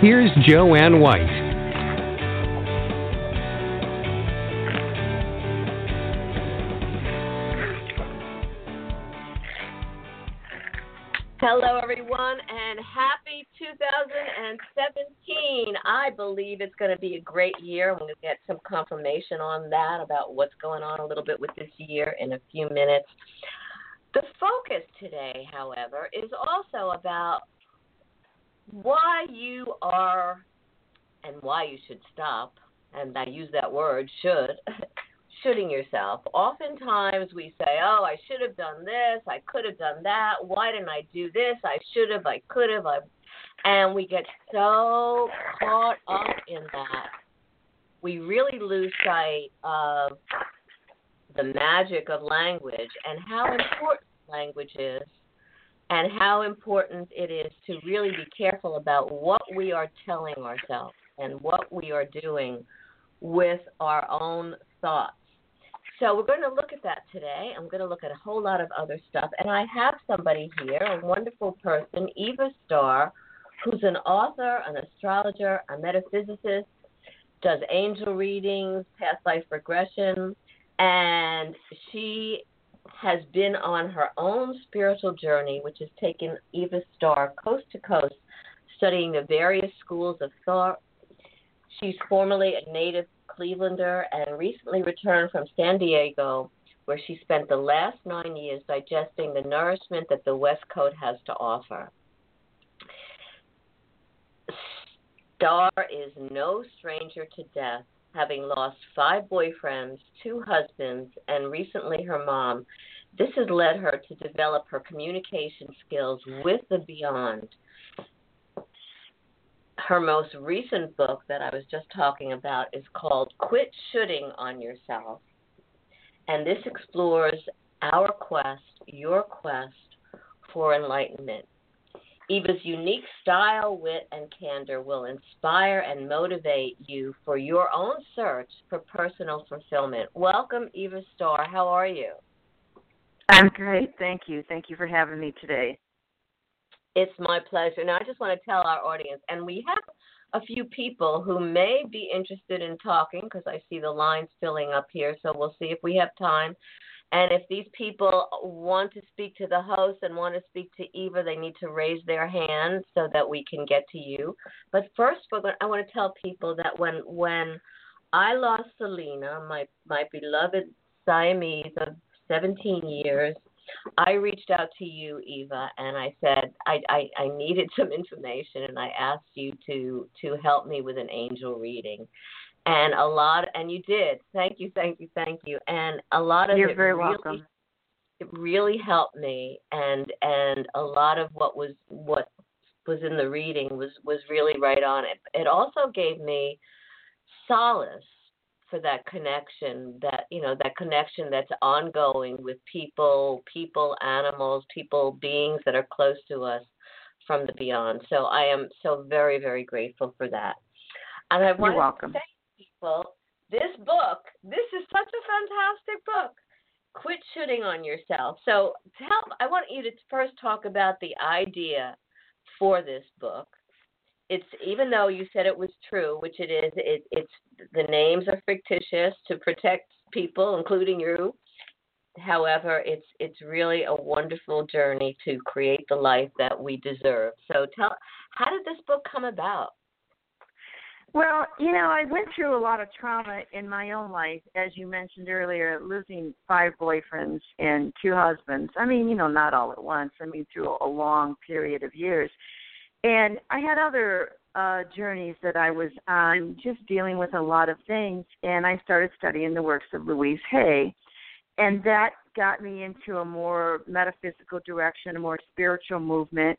Here's Jo Anne White. Hello, everyone, and happy 2017. I believe it's going to be a great year. I'm going to get some confirmation on that about what's going on a little bit with this year in a few minutes. The focus today, however, is also about why you are and why you should stop. And I use that word, should, should-ing yourself. Oftentimes we say, oh, I should have done this, I could have done that, why didn't I do this? I should have, I could have, I and we get so caught up in that we really lose sight of the magic of language and how important language is and how important it is to really be careful about what we are telling ourselves and what we are doing with our own thoughts. So we're going to look at that today. I'm going to look at a whole lot of other stuff. And I have somebody here, a wonderful person, Eva Starr, who's an author, an astrologer, a metaphysicist, does angel readings, past life regression, and she has been on her own spiritual journey, which has taken Eva Starr coast to coast, studying the various schools of thought. She's formerly a native Clevelander and recently returned from San Diego, where she spent the last nine years digesting the nourishment that the West Coast has to offer. Starr is no stranger to death, having lost five boyfriends, two husbands, and recently her mom. This has led her to develop her communication skills with the beyond her most recent book that I was just talking about is called Quit Should-ing on Yourself. And this explores our quest, your quest for enlightenment. Eva's unique style, wit, and candor will inspire and motivate you for your own search for personal fulfillment. Welcome, Eva Starr. How are you? I'm great. Thank you. Thank you for having me today. It's my pleasure. Now, I just want to tell our audience, and we have a few people who may be interested in talking because I see the lines filling up here. So we'll see if we have time. And if these people want to speak to the host and want to speak to Eva, they need to raise their hand so that we can get to you. But first, we're going, I want to tell people that when when I lost Selena, my my beloved Siamese of 17 years, I reached out to you, Eva, and I said I, I, I needed some information, and I asked you to to help me with an angel reading, and a lot, and you did. Thank you, thank you, thank you, and a lot of you're it very really, welcome. It really helped me, and and a lot of what was what was in the reading was was really right on it. It also gave me solace for that connection that you know that connection that's ongoing with people people animals people beings that are close to us from the beyond so i am so very very grateful for that and i want You're welcome. to say people this book this is such a fantastic book quit should-ing on yourself so tell i want you to first talk about the idea for this book it's even though you said it was true, which it is, it, it's the names are fictitious to protect people, including you. However, it's it's really a wonderful journey to create the life that we deserve. So tell, how did this book come about? Well, you know, I went through a lot of trauma in my own life, as you mentioned earlier, losing five boyfriends and two husbands. I mean, you know, not all at once. I mean, through a long period of years. And I had other uh, journeys that I was on, just dealing with a lot of things. And I started studying the works of Louise Hay. And that got me into a more metaphysical direction, a more spiritual movement.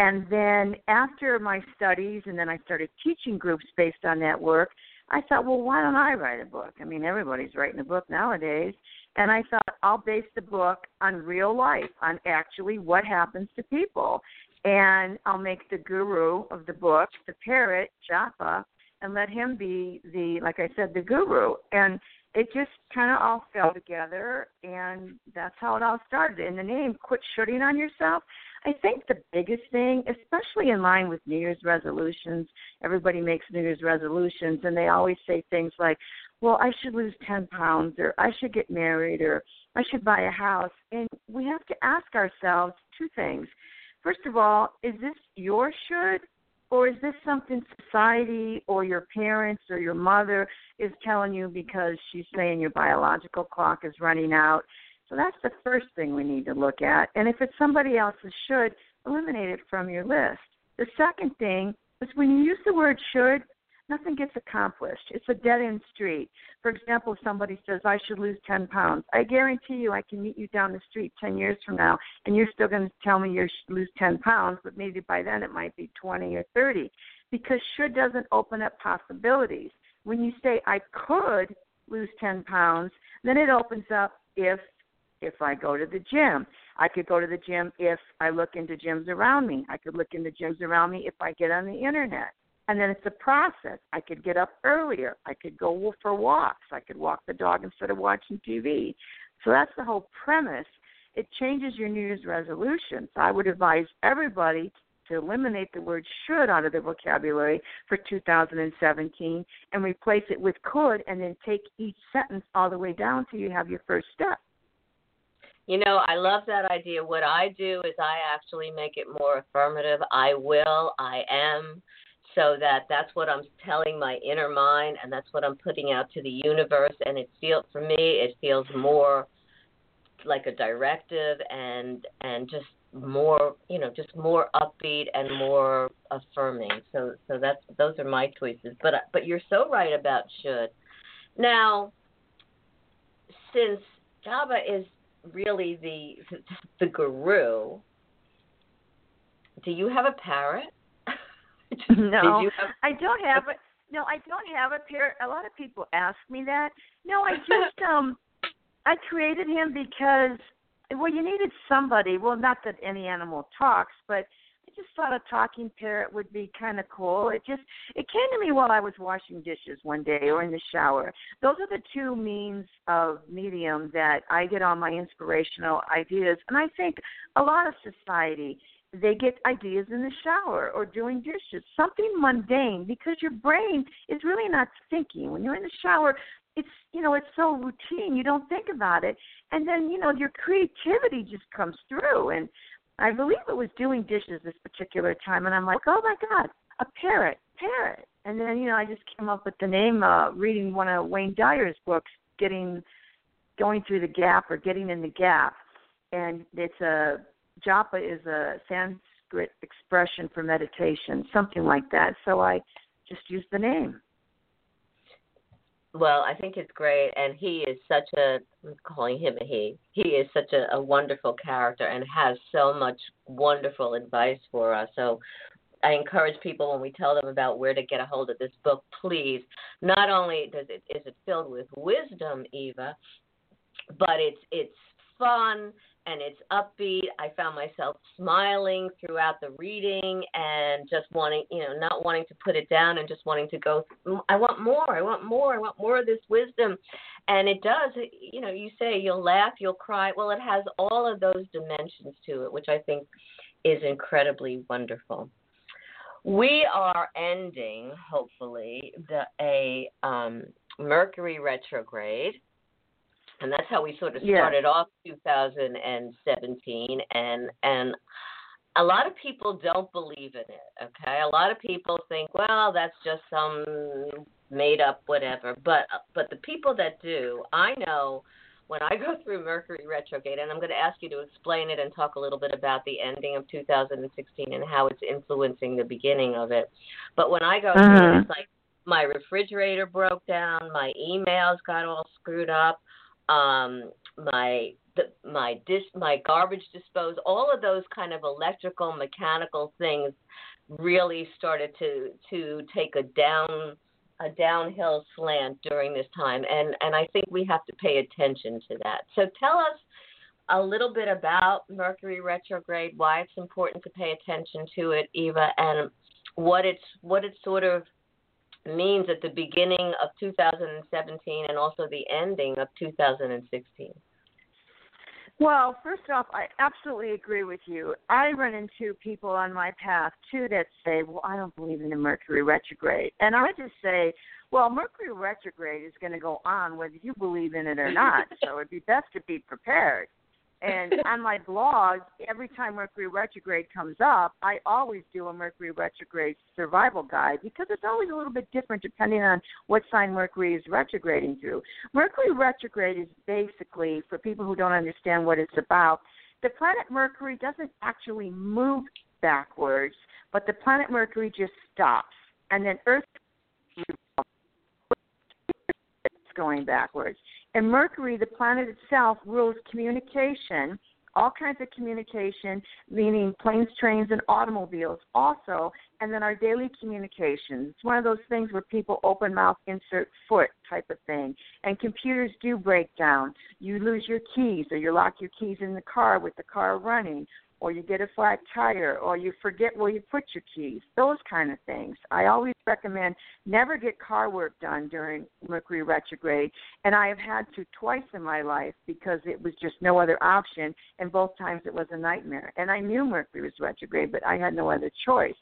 And then after my studies, and then I started teaching groups based on that work, I thought, well, why don't I write a book? I mean, everybody's writing a book nowadays. And I thought, I'll base the book on real life, on actually what happens to people. And I'll make the guru of the book, the parrot, Japa, and let him be the, like I said, the guru. And it just kind of all fell together, and that's how it all started. And the name, Quit Should-ing on Yourself, I think the biggest thing, especially in line with New Year's resolutions, everybody makes New Year's resolutions, and they always say things like, well, I should lose 10 pounds, or I should get married, or I should buy a house. And we have to ask ourselves two things. First of all, is this your should or is this something society or your parents or your mother is telling you because she's saying your biological clock is running out? So that's the first thing we need to look at. And if it's somebody else's should, eliminate it from your list. The second thing is when you use the word should, nothing gets accomplished. It's a dead end street. For example, if somebody says, I should lose 10 pounds, I guarantee you I can meet you down the street 10 years from now, and you're still going to tell me you should lose 10 pounds, but maybe by then it might be 20 or 30. Because should doesn't open up possibilities. When you say, I could lose 10 pounds, then it opens up if if I go to the gym. I could go to the gym if I look into gyms around me. I could look into gyms around me if I get on the internet. And then it's a process. I could get up earlier. I could go for walks. I could walk the dog instead of watching TV. So that's the whole premise. It changes your New Year's resolutions. I would advise everybody to eliminate the word should out of their vocabulary for 2017 and replace it with could and then take each sentence all the way down till you have your first step. You know, I love that idea. What I do is I actually make it more affirmative. I will, I am so that that's what I'm telling my inner mind and that's what I'm putting out to the universe and it feels for me it feels more like a directive and and just more you know just more upbeat and more affirming. So so that's those are my choices. But but you're so right about should. Now since Japa is really the the guru do you have a parrot no, have... I don't have it. No, I don't have a pair. A lot of people ask me that. No, I just um, I created him because well, you needed somebody. Well, not that any animal talks, but I just thought a talking parrot would be kind of cool. It just it came to me while I was washing dishes one day or in the shower. Those are the two means of medium that I get all my inspirational ideas, and I think a lot of society they get ideas in the shower or doing dishes, something mundane because your brain is really not thinking. When you're in the shower, it's you know, it's so routine, you don't think about it. And then, you know, your creativity just comes through and I believe it was doing dishes this particular time and I'm like, Oh my God, a parrot, parrot and then, you know, I just came up with the name, uh, reading one of Wayne Dyer's books, getting going through the gap or getting in the gap. And it's a japa is a Sanskrit expression for meditation, something like that. So I just used the name. Well, I think it's great, and he is such a I'm calling him a he. He is such a, a wonderful character and has so much wonderful advice for us. So I encourage people when we tell them about where to get a hold of this book, please. Not only does it is it filled with wisdom, Eva, but it's it's fun and it's upbeat. I found myself smiling throughout the reading and just wanting, you know, not wanting to put it down and just wanting to go. I want more. I want more. I want more of this wisdom. And it does, you know, you say you'll laugh, you'll cry. Well, it has all of those dimensions to it, which I think is incredibly wonderful. We are ending, hopefully, the a um, Mercury retrograde and that's how we sort of started yeah. off 2017 and and a lot of people don't believe in it okay a lot of people think well that's just some made up whatever but but the people that do i know when i go through mercury retrograde and i'm going to ask you to explain it and talk a little bit about the ending of 2016 and how it's influencing the beginning of it but when i go uh-huh. through it it's like my refrigerator broke down my emails got all screwed up um, my the, my dish, my garbage dispose, all of those kind of electrical, mechanical things really started to to take a down a downhill slant during this time, and and I think we have to pay attention to that. So tell us a little bit about Mercury retrograde, why it's important to pay attention to it, Eva, and what it's what it sort of means at the beginning of 2017 and also the ending of 2016. Well, first off, I absolutely agree with you. I run into people on my path too that say, "Well, I don't believe in the Mercury retrograde," and I just say, "Well, Mercury retrograde is going to go on whether you believe in it or not, so it'd be best to be prepared." And on my blog, every time Mercury retrograde comes up, I always do a Mercury retrograde survival guide because it's always a little bit different depending on what sign Mercury is retrograding through. Mercury retrograde is basically, for people who don't understand what it's about, the planet Mercury doesn't actually move backwards, but the planet Mercury just stops. And then Earth is going backwards. And Mercury, the planet itself, rules communication, all kinds of communication, meaning planes, trains, and automobiles also, and then our daily communications. It's one of those things where people open mouth, insert foot type of thing. And computers do break down. You lose your keys or you lock your keys in the car with the car running or you get a flat tire, or you forget where you put your keys, those kind of things. I always recommend never get car work done during Mercury retrograde, and I have had to twice in my life because it was just no other option, and both times it was a nightmare. And I knew Mercury was retrograde, but I had no other choice.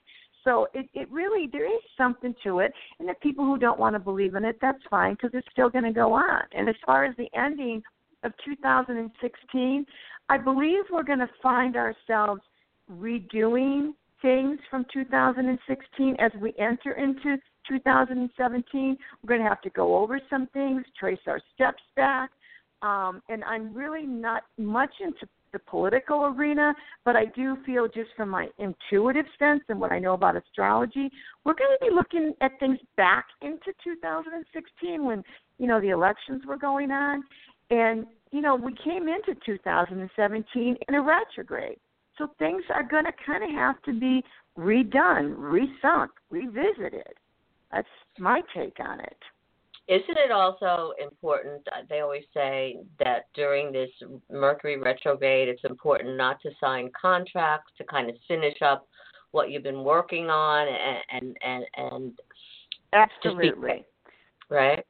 So it, it really there is something to it, and the people who don't want to believe in it, that's fine because it's still going to go on. And as far as the ending of 2016, I believe we're going to find ourselves redoing things from 2016 as we enter into 2017. We're going to have to go over some things, trace our steps back. Um, and I'm really not much into the political arena, but I do feel just from my intuitive sense and what I know about astrology, we're going to be looking at things back into 2016 when, you know, the elections were going on. And you know, we came into 2017 in a retrograde. So things are going to kind of have to be redone, resunk, revisited. That's my take on it. Isn't it also important? Uh, they always say that during this Mercury retrograde, it's important not to sign contracts to kind of finish up what you've been working on and and and, and absolutely right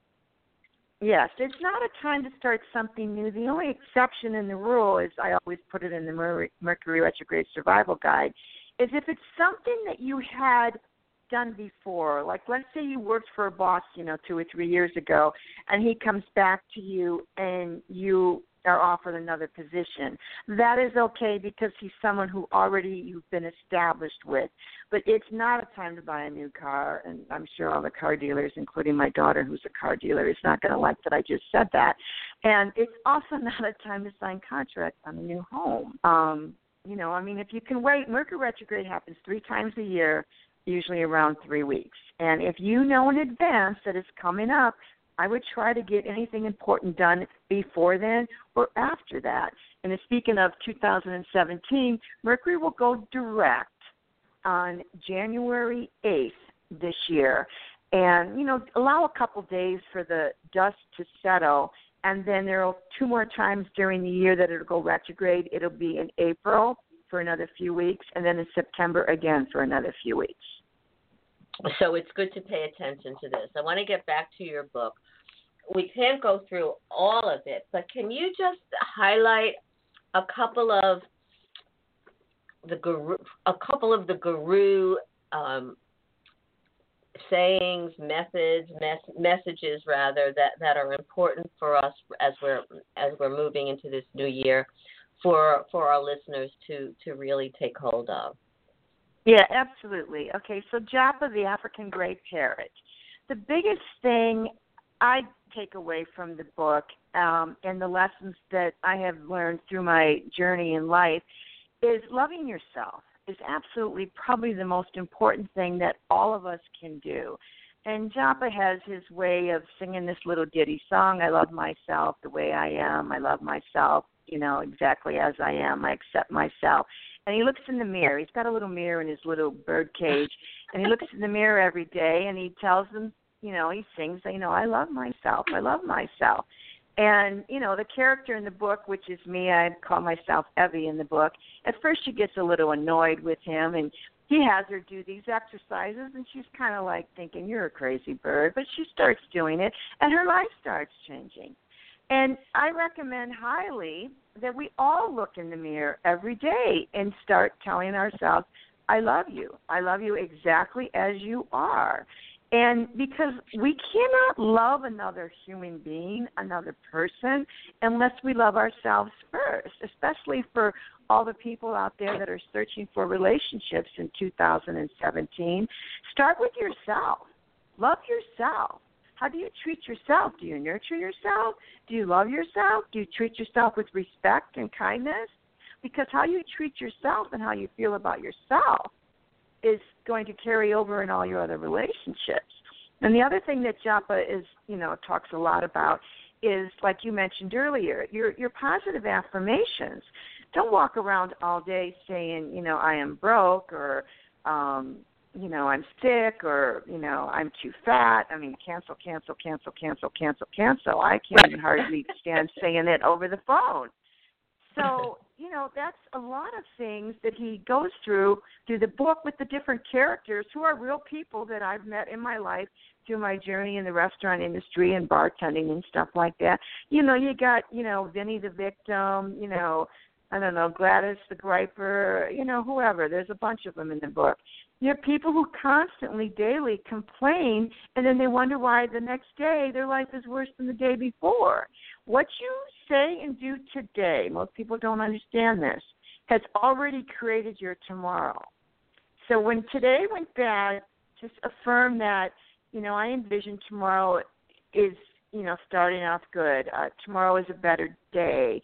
Yes, it's not a time to start something new. The only exception in the rule is I always put it in the Mercury retrograde survival guide is if it's something that you had done before. Like let's say you worked for a boss, you know, 2 or 3 years ago and he comes back to you and you are offered another position. That is okay because he's someone who already you've been established with. But it's not a time to buy a new car, and I'm sure all the car dealers, including my daughter who's a car dealer, is not going to like that I just said that. And it's also not a time to sign contracts on a new home. Um, you know, I mean, if you can wait, Mercury retrograde happens three times a year, usually around three weeks. And if you know in advance that it's coming up, I would try to get anything important done before then or after that. And speaking of 2017, Mercury will go direct on January 8th this year. And, you know, allow a couple days for the dust to settle. And then there are two more times during the year that it'll go retrograde. It'll be in April for another few weeks, and then in September again for another few weeks. So it's good to pay attention to this. I want to get back to your book we can't go through all of it, but can you just highlight a couple of the guru, a couple of the guru um, sayings, methods, mes- messages rather that that are important for us as we're as we're moving into this new year for for our listeners to to really take hold of. Yeah, absolutely. Okay, so Japa the African gray parrot. The biggest thing I take away from the book um, and the lessons that I have learned through my journey in life is loving yourself is absolutely probably the most important thing that all of us can do. And Japa has his way of singing this little ditty song. I love myself the way I am. I love myself you know, exactly as I am. I accept myself. And he looks in the mirror. He's got a little mirror in his little bird cage, and he looks in the mirror every day, and he tells them, you know, he sings, you know, I love myself. I love myself. And you know, the character in the book, which is me, I call myself Evie in the book. At first, she gets a little annoyed with him, and he has her do these exercises, and she's kind of like thinking, "You're a crazy bird," but she starts doing it, and her life starts changing. And I recommend highly that we all look in the mirror every day and start telling ourselves, I love you. I love you exactly as you are. And because we cannot love another human being, another person, unless we love ourselves first, especially for all the people out there that are searching for relationships in 2017. Start with yourself. Love yourself. How do you treat yourself? Do you nurture yourself? Do you love yourself? Do you treat yourself with respect and kindness? Because how you treat yourself and how you feel about yourself is going to carry over in all your other relationships. And the other thing that Japa is, you know, talks a lot about is like you mentioned earlier, your your positive affirmations. Don't walk around all day saying, you know, I am broke or um, you know, I'm sick or, you know, I'm too fat. I mean, cancel, cancel, cancel, cancel, cancel, cancel. I can't even hardly stand saying it over the phone. So, you know, that's a lot of things that he goes through through the book with the different characters who are real people that I've met in my life through my journey in the restaurant industry and bartending and stuff like that. You know, you got, you know, Vinny the victim, you know, I don't know, Gladys the griper, you know, whoever. There's a bunch of them in the book. You have people who constantly, daily complain, and then they wonder why the next day their life is worse than the day before. What you say and do today, most people don't understand this, has already created your tomorrow. So when today went bad, just affirm that, you know, I envision tomorrow is, you know, starting off good. Uh, tomorrow is a better day.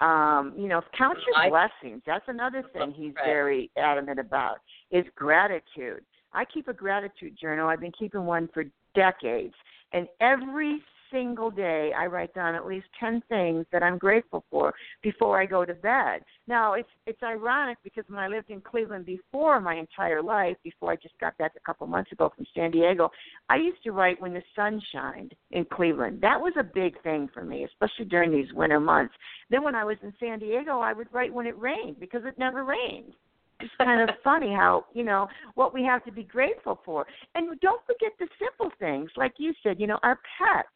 Um, you know, count your I, blessings. That's another thing he's right. very adamant about is gratitude. I keep a gratitude journal. I've been keeping one for decades. And every single day I write down at least 10 things that I'm grateful for before I go to bed. Now, it's it's ironic because when I lived in Cleveland before my entire life, before I just got back a couple months ago from San Diego, I used to write when the sun shined in Cleveland. That was a big thing for me, especially during these winter months. Then when I was in San Diego, I would write when it rained because it never rained it's kind of funny how you know what we have to be grateful for and don't forget the simple things like you said you know our pets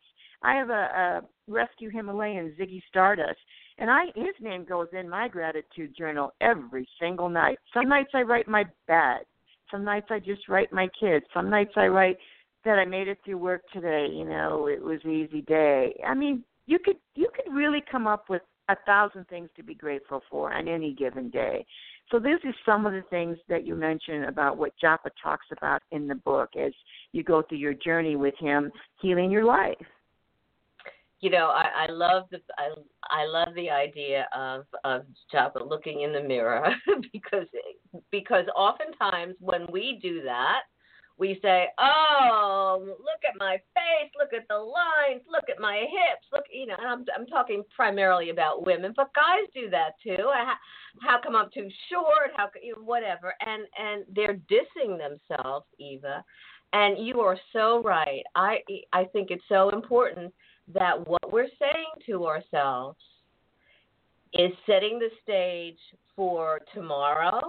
I have a, a rescue Himalayan Ziggy Stardust, and I his name goes in my gratitude journal every single night. Some nights I write my bed. Some nights I just write my kids. Some nights I write that I made it through work today. You know, it was an easy day. I mean, you could you could really come up with a thousand things to be grateful for on any given day. So this is some of the things that you mentioned about what Japa talks about in the book as you go through your journey with him, healing your life you know, I, I love the I, I love the idea of of looking in the mirror because because oftentimes when we do that, we say, "Oh, look at my face, look at the lines, look at my hips, look." You know, I'm I'm talking primarily about women, but guys do that too. How, how come I'm too short? How you know, whatever, and and they're dissing themselves, Eva. And you are so right. I I think it's so important that what we're saying to ourselves is setting the stage for tomorrow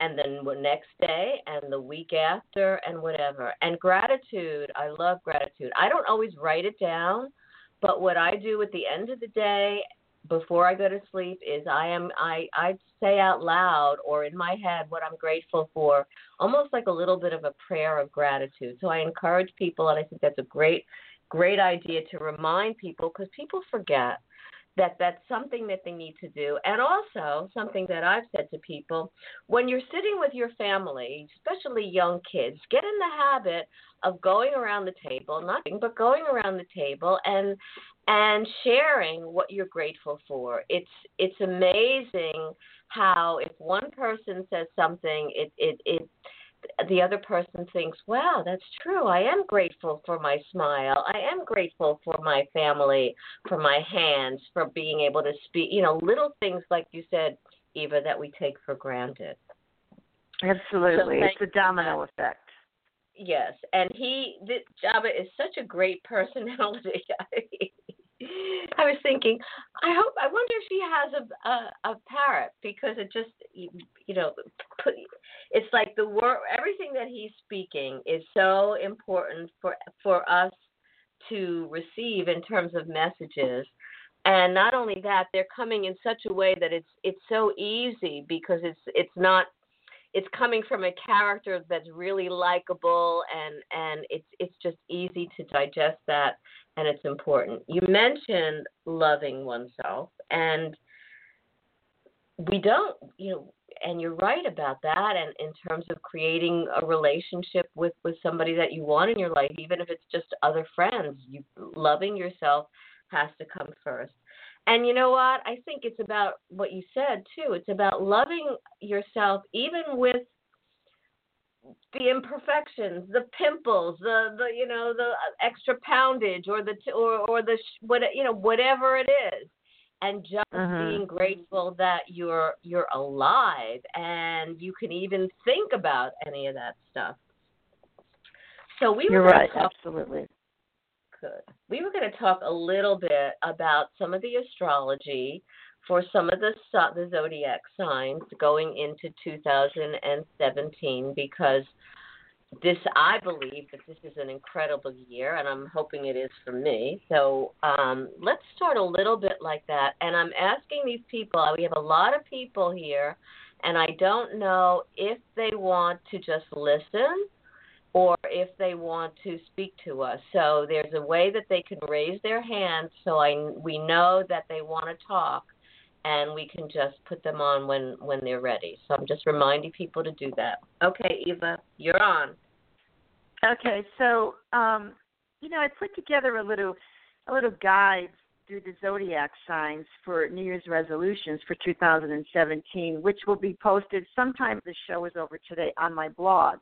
and then the next day and the week after and whatever. And gratitude, I love gratitude. I don't always write it down, but what I do at the end of the day before I go to sleep is I am I I say out loud or in my head what I'm grateful for, almost like a little bit of a prayer of gratitude. So I encourage people and I think that's a great great idea to remind people because people forget that that's something that they need to do. And also, something that I've said to people when you're sitting with your family, especially young kids, get in the habit of going around the table, nothing but going around the table and and sharing what you're grateful for. It's it's amazing how if one person says something, it it it the other person thinks, wow, that's true. I am grateful for my smile. I am grateful for my family, for my hands, for being able to speak. You know, little things like you said, Eva, that we take for granted. Absolutely. So it's a domino effect. Yes, and he, Japa is such a great personality. I was thinking, I hope, I wonder if she has a a, a parrot because it just, you you know, it's like the word, everything that he's speaking is so important for for us to receive in terms of messages. And not only that, they're coming in such a way that it's it's so easy because it's it's not it's coming from a character that's really likable and and it's it's just easy to digest that and it's important. You mentioned loving oneself and we don't, you know, and you're right about that and in terms of creating a relationship with with somebody that you want in your life even if it's just other friends you loving yourself has to come first and you know what i think it's about what you said too it's about loving yourself even with the imperfections, the pimples, the the you know the extra poundage or the or or the what you know whatever it is, and just uh-huh. being grateful that you're you're alive and you can even think about any of that stuff. So we you're were right, talk, absolutely. Good. We were going to talk a little bit about some of the astrology for some of the the zodiac signs going into 2017 because this I believe that this is an incredible year and I'm hoping it is for me. So um, let's start a little bit like that. And I'm asking these people. We have a lot of people here, and I don't know if they want to just listen or if they want to speak to us. So there's a way that they can raise their hand so I we know that they want to talk and we can just put them on when when they're ready. So I'm just reminding people to do that. Okay, Eva, you're on. Okay, so um, you know, I put together a little a little guide through the zodiac signs for New Year's resolutions for 2017, which will be posted sometime the show is over today on my blog.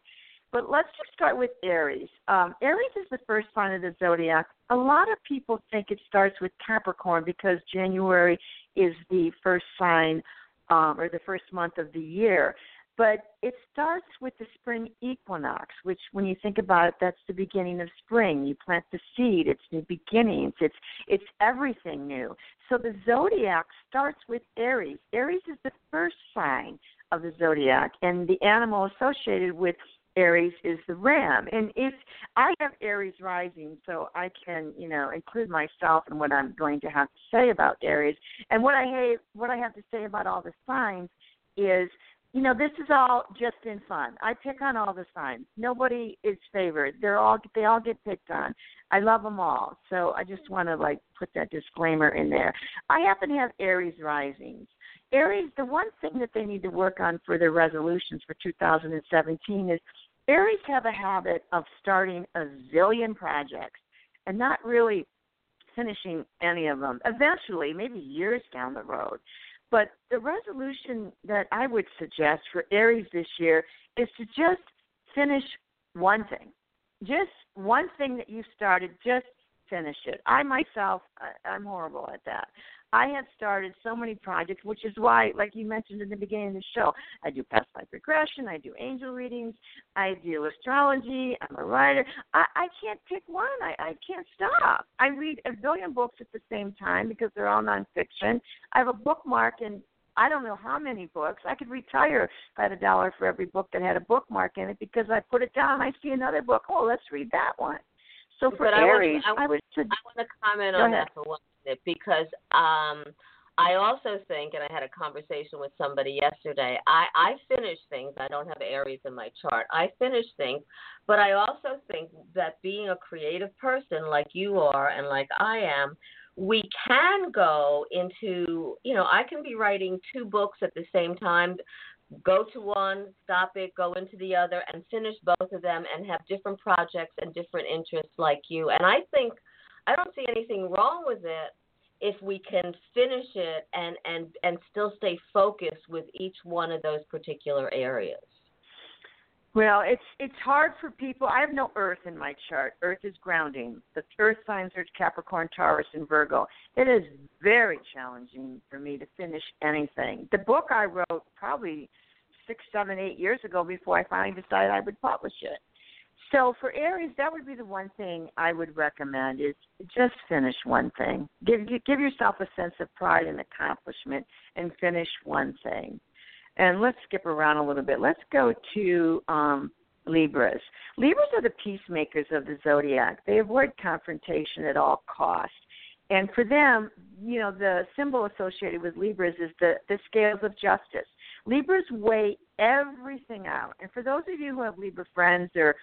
But let's just start with Aries. Um, Aries is the first sign of the zodiac. A lot of people think it starts with Capricorn because January is the first sign um, or the first month of the year. But it starts with the spring equinox, which, when you think about it, that's the beginning of spring. You plant the seed; it's new beginnings. It's it's everything new. So the zodiac starts with Aries. Aries is the first sign of the zodiac, and the animal associated with Aries is the ram. And if I have Aries rising, so I can, you know, include myself in what I'm going to have to say about Aries. And what I have, what I have to say about all the signs is, you know, this is all just in fun. I pick on all the signs. Nobody is favored. They're all they all get picked on. I love them all. So I just want to like put that disclaimer in there. I happen to have Aries risings. Aries, the one thing that they need to work on for their resolutions for 2017 is Aries have a habit of starting a zillion projects and not really finishing any of them. Eventually, maybe years down the road. But the resolution that I would suggest for Aries this year is to just finish one thing. Just one thing that you started, just finish it. I myself, I, I'm horrible at that. I have started so many projects, which is why, like you mentioned in the beginning of the show, I do past life regression, I do angel readings, I do astrology, I'm a writer. I, I can't pick one. I, I can't stop. I read a billion books at the same time because they're all nonfiction. I have a bookmark and I don't know how many books. I could retire had a dollar for every book that had a bookmark in it because I put it down I see another book. Oh, let's read that one. So for but Aries, I, want, I, I. I want to comment on that for one minute because um, I also think, and I had a conversation with somebody yesterday. I I finish things. I don't have Aries in my chart. I finish things, but I also think that being a creative person like you are and like I am, we can go into. You know, I can be writing two books at the same time go to one, stop it, go into the other, and finish both of them and have different projects and different interests like you. And I think I don't see anything wrong with it if we can finish it and and and still stay focused with each one of those particular areas. Well, it's it's hard for people. I have no Earth in my chart. Earth is grounding. The Earth signs are Capricorn, Taurus, and Virgo. It is very challenging for me to finish anything. The book I wrote probably six, seven, eight years ago before I finally decided I would publish it. So for Aries, that would be the one thing I would recommend is just finish one thing. Give give yourself a sense of pride and accomplishment and finish one thing. And let's skip around a little bit. Let's go to um, Libras. Libras are the peacemakers of the zodiac. They avoid confrontation at all costs. And for them, you know, the symbol associated with Libras is the, the scales of justice. Libras weigh everything out. And for those of you who have Libra friends or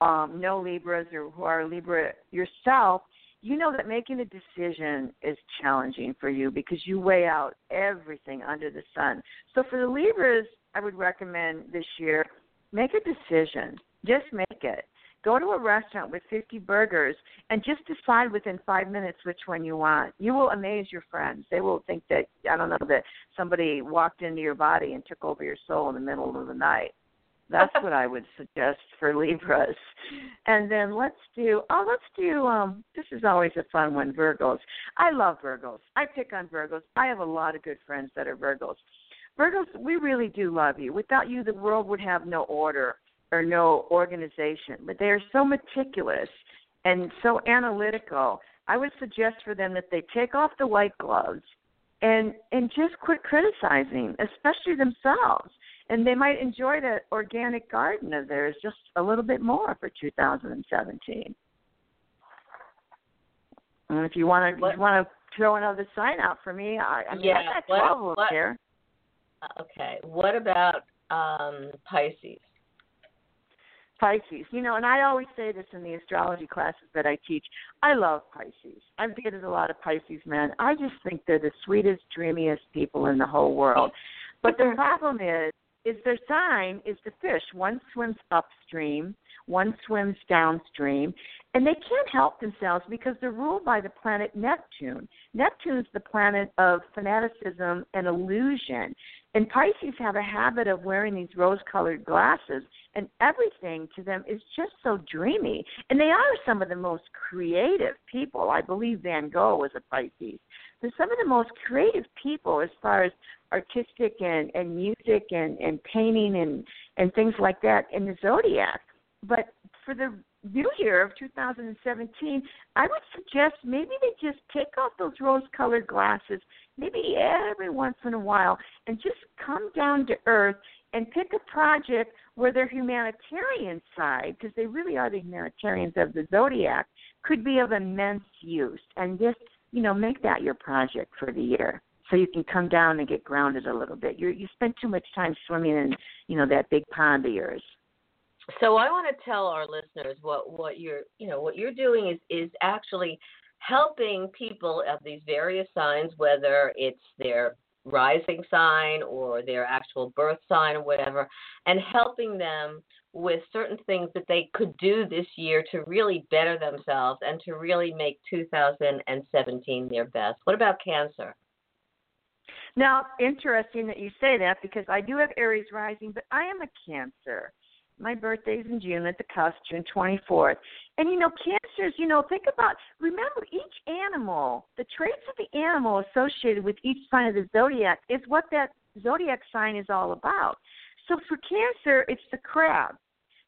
um, know Libras or who are Libra yourself, you know that making a decision is challenging for you because you weigh out everything under the sun. So for the Libras, I would recommend this year make a decision. Just make it. Go to a restaurant with 50 burgers and just decide within five minutes which one you want. You will amaze your friends. They will think that, I don't know, that somebody walked into your body and took over your soul in the middle of the night. That's what I would suggest for Libras. And then let's do oh let's do um this is always a fun one, Virgos. I love Virgos. I pick on Virgos. I have a lot of good friends that are Virgos. Virgos, we really do love you. Without you the world would have no order or no organization. But they are so meticulous and so analytical. I would suggest for them that they take off the white gloves and and just quit criticizing, especially themselves and they might enjoy that organic garden of theirs just a little bit more for 2017. And if you want to, you want to throw another sign out for me, I, I mean, yeah, I got 12 what, what, here. Okay, what about um Pisces? Pisces. You know, and I always say this in the astrology classes that I teach. I love Pisces. I've dated a lot of Pisces men. I just think they're the sweetest, dreamiest people in the whole world. But the problem is is their sign is the fish. One swims upstream, one swims downstream, and they can't help themselves because they're ruled by the planet Neptune. Neptune's the planet of fanaticism and illusion. And Pisces have a habit of wearing these rose colored glasses, and everything to them is just so dreamy. And they are some of the most creative people. I believe Van Gogh was a Pisces. They're some of the most creative people as far as artistic and, and music and, and painting and, and things like that in the zodiac. But for the new year of 2017, I would suggest maybe they just take off those rose colored glasses, maybe every once in a while, and just come down to earth and pick a project where their humanitarian side, because they really are the humanitarians of the zodiac, could be of immense use. And just, you know, make that your project for the year so you can come down and get grounded a little bit. You you spend too much time swimming in, you know, that big pond of yours. So I want to tell our listeners what what you're you know what you're doing is is actually helping people of these various signs, whether it's their rising sign or their actual birth sign or whatever, and helping them with certain things that they could do this year to really better themselves and to really make 2017 their best. What about cancer? Now, interesting that you say that because I do have Aries rising, but I am a Cancer. My birthday's in June at the cusp, June 24th. And you know, cancers, you know, think about, remember each animal, the traits of the animal associated with each sign of the zodiac is what that zodiac sign is all about. So for Cancer, it's the crab.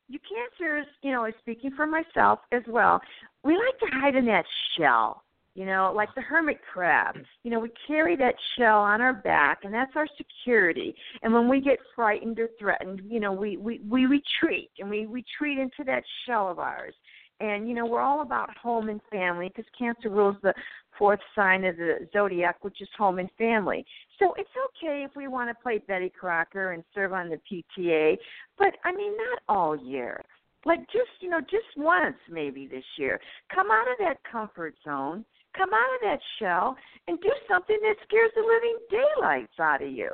You Cancers, you know, speaking for myself as well, we like to hide in that shell you know, like the hermit crab. You know, we carry that shell on our back, and that's our security. And when we get frightened or threatened, you know, we we we retreat and we retreat into that shell of ours. And you know, we're all about home and family because Cancer rules the fourth sign of the zodiac, which is home and family. So it's okay if we want to play Betty Crocker and serve on the PTA, but I mean, not all year like just you know just once maybe this year come out of that comfort zone Come out of that shell and do something that scares the living daylights out of you.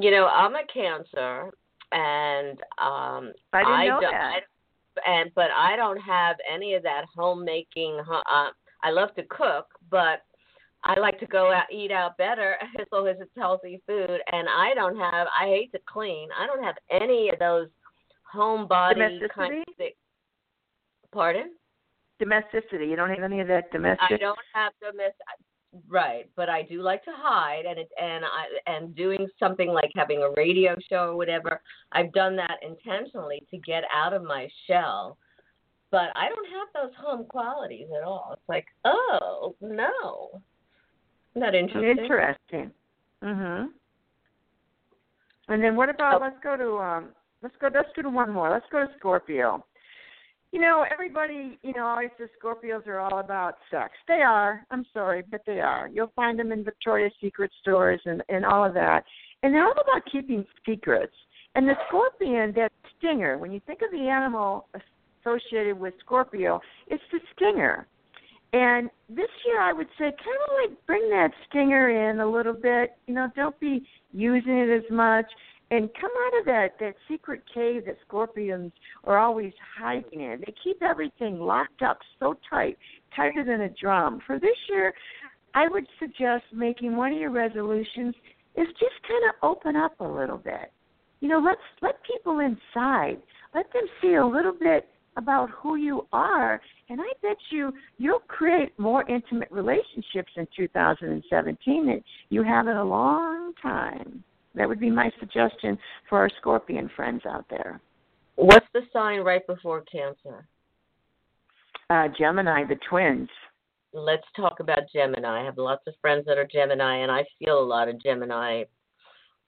You know, I'm a Cancer, and um, I didn't know don't, that. And but I don't have any of that homemaking. Uh, I love to cook, but I like to go out eat out better as long as it's healthy food. And I don't have. I hate to clean. I don't have any of those homebody kind of things. Pardon? Domesticity. You don't have any of that domestic. I don't have domestic. Right, but I do like to hide, and it, and I and doing something like having a radio show or whatever. I've done that intentionally to get out of my shell, but I don't have those home qualities at all. It's like, oh no, Isn't that interesting. Interesting. Mhm. And then what about? Oh. Let's go to um. Let's go. Let's do one more. Let's go to Scorpio you know, everybody, you know, always says Scorpios are all about sex. They are. I'm sorry, but they are. You'll find them in Victoria's Secret stores and and all of that. And they're all about keeping secrets. And the scorpion, that stinger, when you think of the animal associated with Scorpio, it's the stinger. And this year, I would say, kind of like bring that stinger in a little bit. You know, don't be using it as much and come out of that that secret cave that scorpions are always hiding in. They keep everything locked up so tight, tighter than a drum. For this year, I would suggest making one of your resolutions is just kind of open up a little bit. You know, let's let people inside. Let them see a little bit about who you are, and I bet you you'll create more intimate relationships in 2017 than you have in a long time. That would be my suggestion for our scorpion friends out there. What's the sign right before Cancer? Uh, Gemini, the twins. Let's talk about Gemini. I have lots of friends that are Gemini, and I feel a lot of Gemini.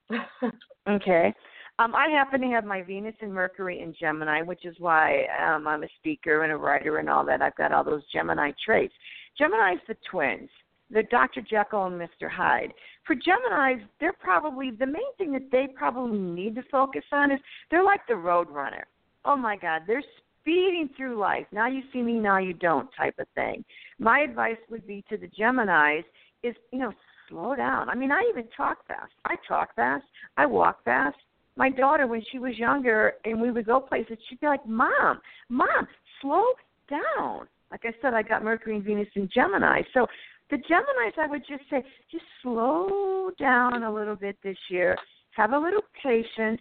okay. Um, I happen to have my Venus and Mercury in Gemini, which is why um, I'm a speaker and a writer and all that. I've got all those Gemini traits. Gemini's the twins. They're Dr. Jekyll and Mr. Hyde. For Geminis, they're probably the main thing that they probably need to focus on is they're like the road runner. Oh my God, they're speeding through life. Now you see me, now you don't type of thing. My advice would be to the Geminis is, you know, slow down. I mean, I even talk fast. I talk fast. I walk fast. My daughter, when she was younger and we would go places, she'd be like, Mom, Mom, slow down. Like I said, I got Mercury and Venus in Gemini. So the Geminis, I would just say, just slow down a little bit this year. Have a little patience.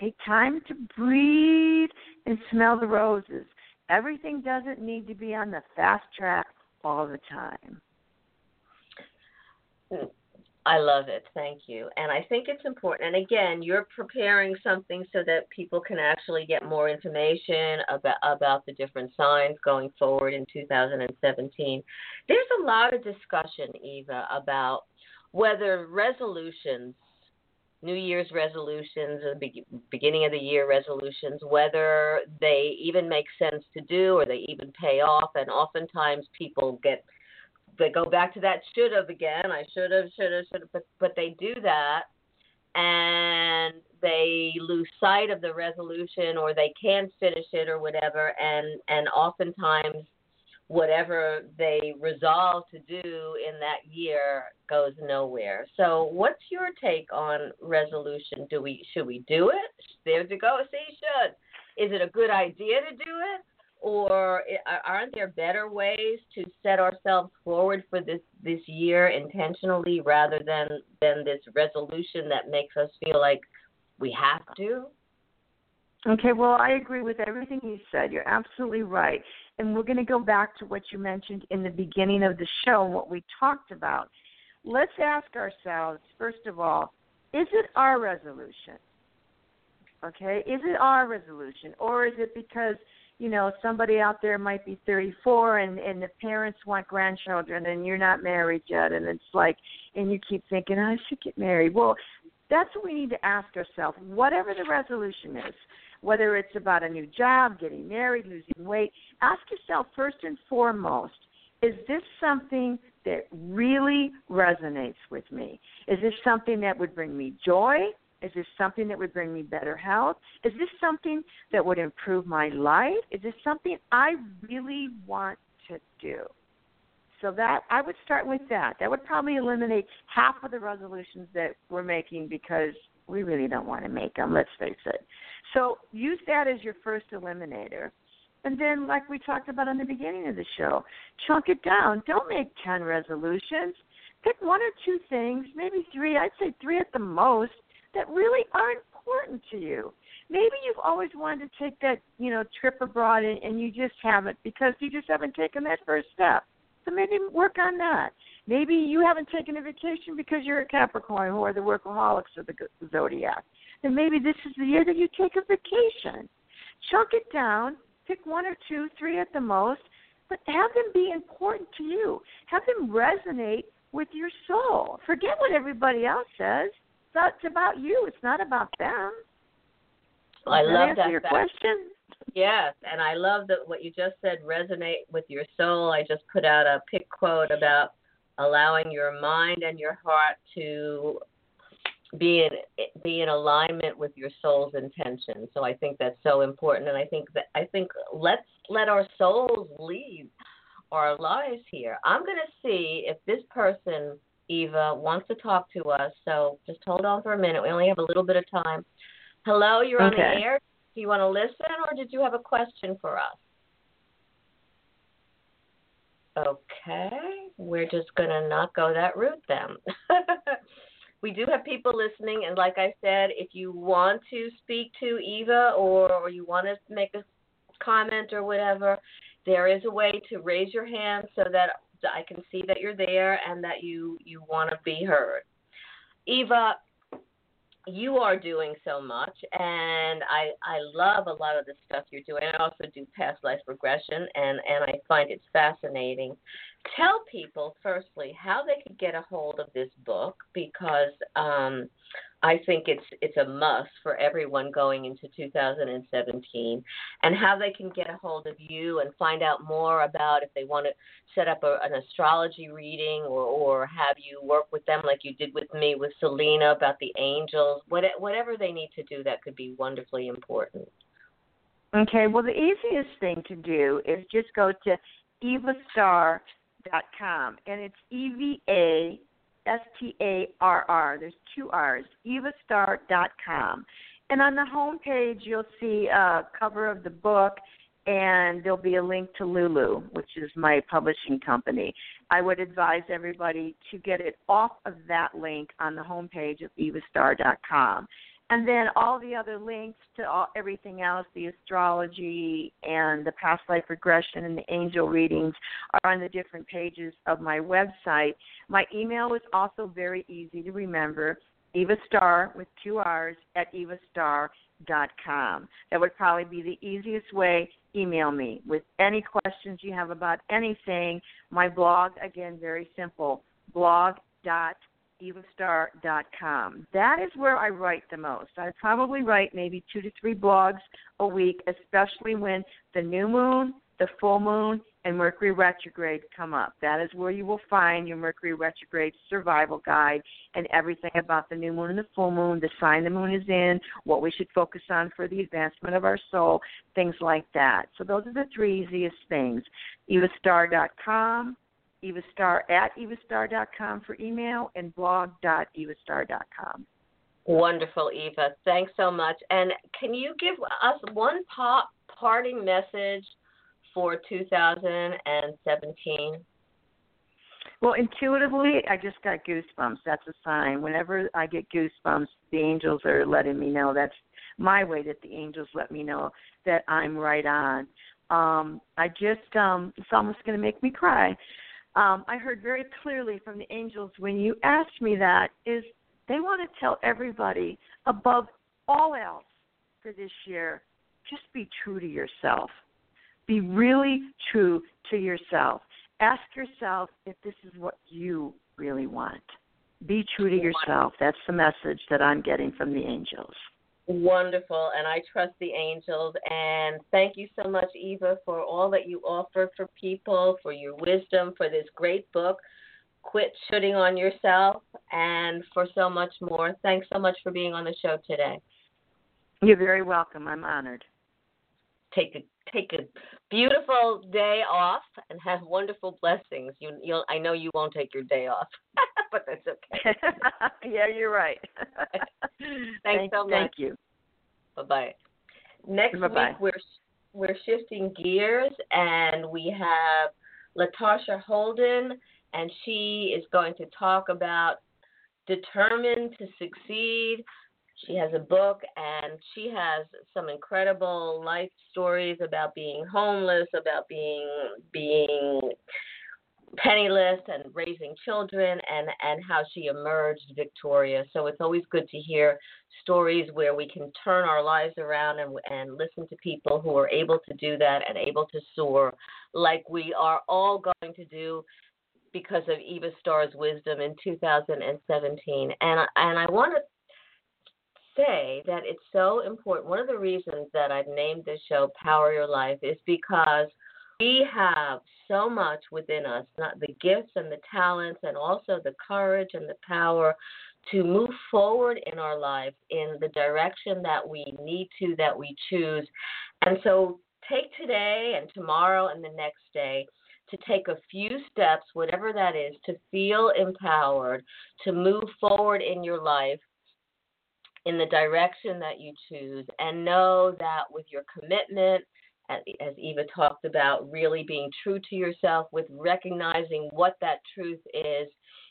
Take time to breathe and smell the roses. Everything doesn't need to be on the fast track all the time. Mm. I love it. Thank you. And I think it's important. And again, you're preparing something so that people can actually get more information about about the different signs going forward in 2017. There's a lot of discussion, Eva, about whether resolutions, New Year's resolutions, or the beginning of the year resolutions, whether they even make sense to do or they even pay off. And oftentimes people get they go back to that should have again. I should have, should have, should have, but but they do that, and they lose sight of the resolution, or they can't finish it, or whatever, and and oftentimes whatever they resolve to do in that year goes nowhere. So, what's your take on resolution? Do we should we do it? There to go. See, should. Is it a good idea to do it? Or aren't there better ways to set ourselves forward for this this year intentionally rather than than this resolution that makes us feel like we have to? Okay well i agree with everything you said. You're absolutely right. And we're going to go back to what you mentioned in the beginning of the show what we talked about. Let's ask ourselves first of all is it our resolution? Okay is it our resolution? Or is it because you know somebody out there might be 34 and and the parents want grandchildren and you're not married yet and it's like and you keep thinking I should get married. Well, that's what we need to ask ourselves. Whatever the resolution is, whether it's about a new job, getting married, losing weight, ask yourself first and foremost, is this something that really resonates with me? Is this something that would bring me joy? Is this something that would bring me better health? Is this something that would improve my life? Is this something I really want to do? So that I would start with that. That would probably eliminate half of the resolutions that we're making because we really don't want to make them, let's face it. So use that as your first eliminator. And then, like we talked about in the beginning of the show, chunk it down. Don't make 10 resolutions. Pick one or two things, maybe three. I'd say three at the most, that really are important to you. Maybe you've always wanted to take that, you know, trip abroad and, and you just haven't because you just haven't taken that first step. So maybe work on that. Maybe you haven't taken a vacation because you're a Capricorn or the workaholics of the zodiac. Then maybe this is the year that you take a vacation. Chunk it down, pick one or two, three at the most, but have them be important to you. Have them resonate with your soul. Forget what everybody else says. It's about you. It's not about them. I Does love that. that. Your that question. Yes, and I love that what you just said resonate with your soul. I just put out a pick quote about allowing your mind and your heart to be in be in alignment with your soul's intention. So I think that's so important, and I think that I think let's let our souls lead our lives here. I'm going to see if this person Eva wants to talk to us. So just hold on for a minute. We only have a little bit of time. Hello, you're on Okay. the air. Do you want to listen, or did you have a question for us? Okay, we're just going to not go that route then. we do have people listening, and like I said, if you want to speak to Eva or, or you want to make a comment or whatever, there is a way to raise your hand so that I can see that you're there and that you you want to be heard. Eva, you are doing so much and I I love a lot of the stuff you're doing. I also do past life regression and and I find it fascinating. Tell people firstly how they could get a hold of this book because um I think it's it's a must for everyone going into 2017 and how they can get a hold of you and find out more about if they want to set up a, an astrology reading or or have you work with them like you did with me with Selena about the angels what, whatever they need to do that could be wonderfully important. Okay, well, the easiest thing to do is just go to evastarr.com, and it's E V A S T A R R. There's two R's. EvaStarr dot com, and on the home page you'll see a cover of the book, and there'll be a link to Lulu, which is my publishing company. I would advise everybody to get it off of that link on the home page of evastarr.com. And then all the other links to all, everything else, the astrology and the past life regression and the angel readings are on the different pages of my website. My email is also very easy to remember, Eva Starr with two R's at evastarr.com. That would probably be the easiest way. Email me with any questions you have about anything. My blog, again, very simple, blog.evastarr.com. That is where I write the most. I probably write maybe two to three blogs a week, especially when the new moon, the full moon, and Mercury retrograde come up. That is where you will find your Mercury retrograde survival guide and everything about the new moon and the full moon, the sign the moon is in, what we should focus on for the advancement of our soul, things like that. So those are the three easiest things. evastarr.com, evastarr at evastarr.com for email, and blog.evastarr.com. wonderful Eva thanks so much and can you give us one pop parting message for 2017 Well, intuitively, I just got goosebumps. That's a sign. Whenever I get goosebumps, the angels are letting me know. That's my way that the angels let me know that I'm right on. Um, I just, um, it's almost going to make me cry. Um, I heard very clearly from the angels when you asked me that is they want to tell everybody above all else for this year, just be true to yourself. Be really true to yourself. Ask yourself if this is what you really want. Be true to yourself. That's the message that I'm getting from the angels. Wonderful, and I trust the angels. And thank you so much, Eva, for all that you offer for people, for your wisdom, for this great book, Quit Should-ing on Yourself, and for so much more. Thanks so much for being on the show today. You're very welcome. I'm honored. Take a take a beautiful day off and have wonderful blessings. You you'll I know you won't take your day off, but that's okay. yeah, you're right. Thanks thank, so much. Thank you. Bye bye. Next Bye-bye. week we're we're shifting gears and we have Latasha Holden and she is going to talk about determined to succeed She has a book and she has some incredible life stories about being homeless, about being being penniless and raising children and and how she emerged victorious. So it's always good to hear stories where we can turn our lives around and and listen to people who are able to do that and able to soar like we are all going to do because of Eva Starr's wisdom in 2017 and and I want to say that it's so important one of the reasons that I've named this show Power Your Life is because we have so much within us, not the gifts and the talents, and also the courage and the power to move forward in our lives in the direction that we need to, that we choose. And so take today and tomorrow and the next day to take a few steps, whatever that is, to feel empowered, to move forward in your life in the direction that you choose, and know that with your commitment as Eva talked about, really being true to yourself with recognizing what that truth is,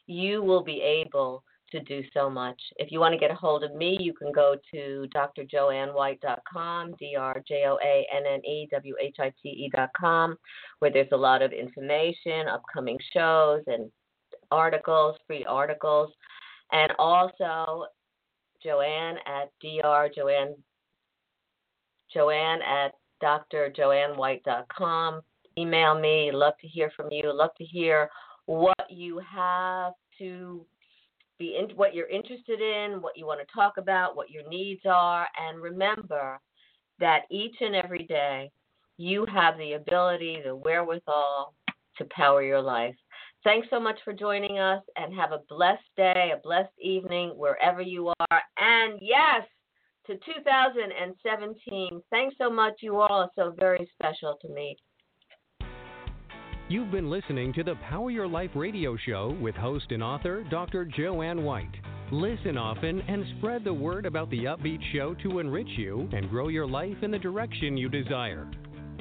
you will be able to do so much. If you want to get a hold of me, you can go to drjoannewhite.com, D R J O A N N E W H I T E.com, where there's a lot of information, upcoming shows, and articles, free articles, and also Joanne at Dr. Joanne Joanne at drjoannewhite.com. Email me. Love to hear from you. Love to hear what you have to be in, what you're interested in, what you want to talk about, what your needs are, and remember that each and every day you have the ability, the wherewithal to power your life. Thanks so much for joining us and have a blessed day, a blessed evening wherever you are. And yes, to 2017. Thanks so much. You all are so very special to me. You've been listening to the Power Your Life radio show with host and author Dr. Jo Anne White. Listen often and spread the word about the upbeat show to enrich you and grow your life in the direction you desire.